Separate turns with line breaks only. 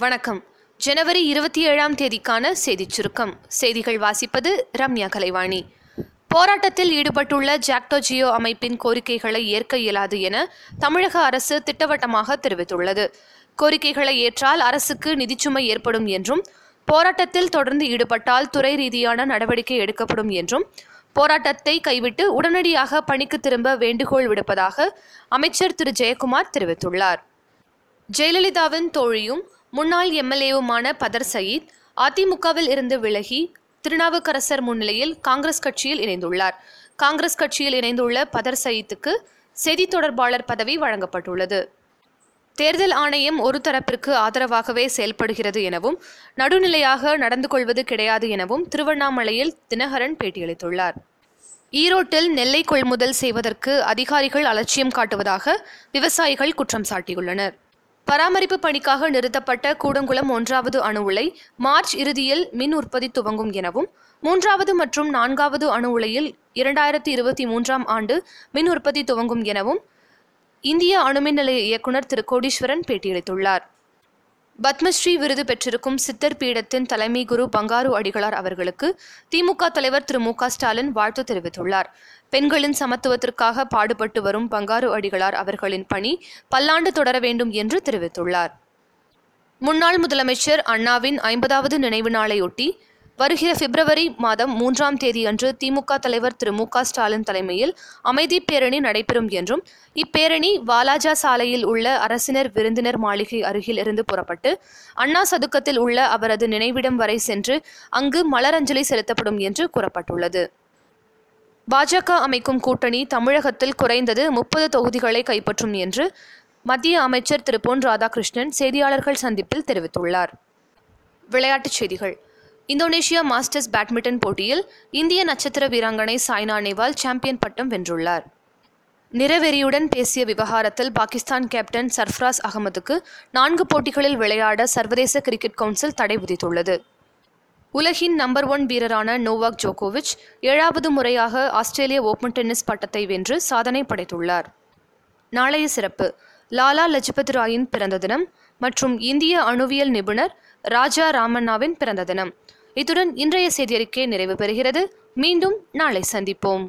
வணக்கம். ஜனவரி இருபத்தி ஏழாம் தேதிக்கான செய்திச் சுருக்கம். செய்திகள் வாசிப்பது ரம்யா கலைவாணி. போராட்டத்தில் ஈடுபட்டுள்ள ஜாக்டோ ஜியோ அமைப்பின் கோரிக்கைகளை ஏற்க இயலாது என தமிழக அரசு திட்டவட்டமாக தெரிவித்துள்ளது. கோரிக்கைகளை ஏற்றால் அரசுக்கு நிதிச்சுமை ஏற்படும் என்றும் போராட்டத்தில் தொடர்ந்து ஈடுபட்டால் துறை ரீதியான நடவடிக்கை எடுக்கப்படும் என்றும் போராட்டத்தை கைவிட்டு உடனடியாக பணிக்கு திரும்ப வேண்டுகோள் விடுப்பதாக அமைச்சர் திரு. ஜெயக்குமார் தெரிவித்துள்ளார். ஜெயலலிதாவின் தோழியும் முன்னாள் எம்எல்ஏவுமான பதர் சயீத் அதிமுகவில் இருந்து விலகி திருநாவுக்கரசர் முன்னிலையில் காங்கிரஸ் கட்சியில் இணைந்துள்ளார். காங்கிரஸ் கட்சியில் இணைந்துள்ள பதர் சயீத்துக்கு செய்தி தொடர்பாளர் பதவி வழங்கப்பட்டுள்ளது. தேர்தல் ஆணையம் ஒரு தரப்பிற்கு ஆதரவாகவே செயல்படுகிறது எனவும் நடுநிலையாக நடந்து கொள்வது கிடையாது எனவும் திருவண்ணாமலையில் தினகரன் பேட்டியளித்துள்ளார். ஈரோட்டில் நெல்லை கொள்முதல் செய்வதற்கு அதிகாரிகள் அலட்சியம் காட்டுவதாக விவசாயிகள் குற்றம் சாட்டியுள்ளனர். பராமரிப்பு பணிக்காக நிறுத்தப்பட்ட கூடங்குளம் ஒன்றாவது அணு உலை மார்ச் இறுதியில் மின் உற்பத்தி துவங்கும் எனவும் மூன்றாவது மற்றும் நான்காவது அணு உலையில் இரண்டாயிரத்தி இருபத்தி மூன்றாம் ஆண்டு மின் உற்பத்தி துவங்கும் எனவும் இந்திய அணுமின் நிலைய இயக்குனர் திரு கோடீஸ்வரன் பேட்டியளித்துள்ளார். பத்மஸ்ரீ விருது பெற்றிருக்கும் சித்தர் பீடத்தின் தலைமை குரு பங்காரு அடிகளார் அவர்களுக்கு திமுக தலைவர் திரு மு க ஸ்டாலின் வாழ்த்து தெரிவித்துள்ளார். பெண்களின் சமத்துவத்திற்காக பாடுபட்டு வரும் பங்காரு அடிகளார் அவர்களின் பணி பல்லாண்டு தொடர வேண்டும் என்று தெரிவித்துள்ளார். முன்னாள் முதலமைச்சர் அண்ணாவின் ஐம்பதாவது நினைவு நாளையொட்டி வருகிற பிப்ரவரி மாதம் மூன்றாம் தேதியன்று திமுக தலைவர் திரு மு ஸ்டாலின் தலைமையில் அமைதி பேரணி நடைபெறும் என்றும் இப்பேரணி வாலாஜா சாலையில் உள்ள அரசினர் விருந்தினர் மாளிகை அருகில் இருந்து புறப்பட்டு அண்ணா சதுக்கத்தில் உள்ள அவரது நினைவிடம் வரை சென்று அங்கு மலரஞ்சலி செலுத்தப்படும் என்று கூறப்பட்டுள்ளது. பாஜக அமைக்கும் கூட்டணி தமிழகத்தில் குறைந்தது முப்பது தொகுதிகளை கைப்பற்றும் என்று மத்திய அமைச்சர் திரு பொன் ராதாகிருஷ்ணன் செய்தியாளர்கள் சந்திப்பில் தெரிவித்துள்ளார். விளையாட்டுச் செய்திகள். இந்தோனேஷியா மாஸ்டர்ஸ் பேட்மிண்டன் போட்டியில் இந்திய நட்சத்திர வீராங்கனை சாய்னா நேவால் சாம்பியன் பட்டம் வென்றுள்ளார். நிறவெறியுடன் பேசிய விவகாரத்தில் பாகிஸ்தான் கேப்டன் சர்ஃப்ராஸ் அகமதுக்கு நான்கு போட்டிகளில் விளையாட சர்வதேச கிரிக்கெட் கவுன்சில் தடை விதித்துள்ளது. உலகின் நம்பர் ஒன் வீரரான நோவாக் ஜோகோவிச் ஏழாவது முறையாக ஆஸ்திரேலிய ஓபன் டென்னிஸ் பட்டத்தை வென்று சாதனை படைத்துள்ளார். நாளைய சிறப்பு லாலா லஜபத் ராயின் பிறந்த தினம் மற்றும் இந்திய அணுவியல் நிபுணர் ராஜா ராமண்ணாவின் பிறந்த தினம். இத்துடன் இன்றைய செய்தியறிக்கை நிறைவு பெறுகிறது. மீண்டும் நாளை சந்திப்போம்.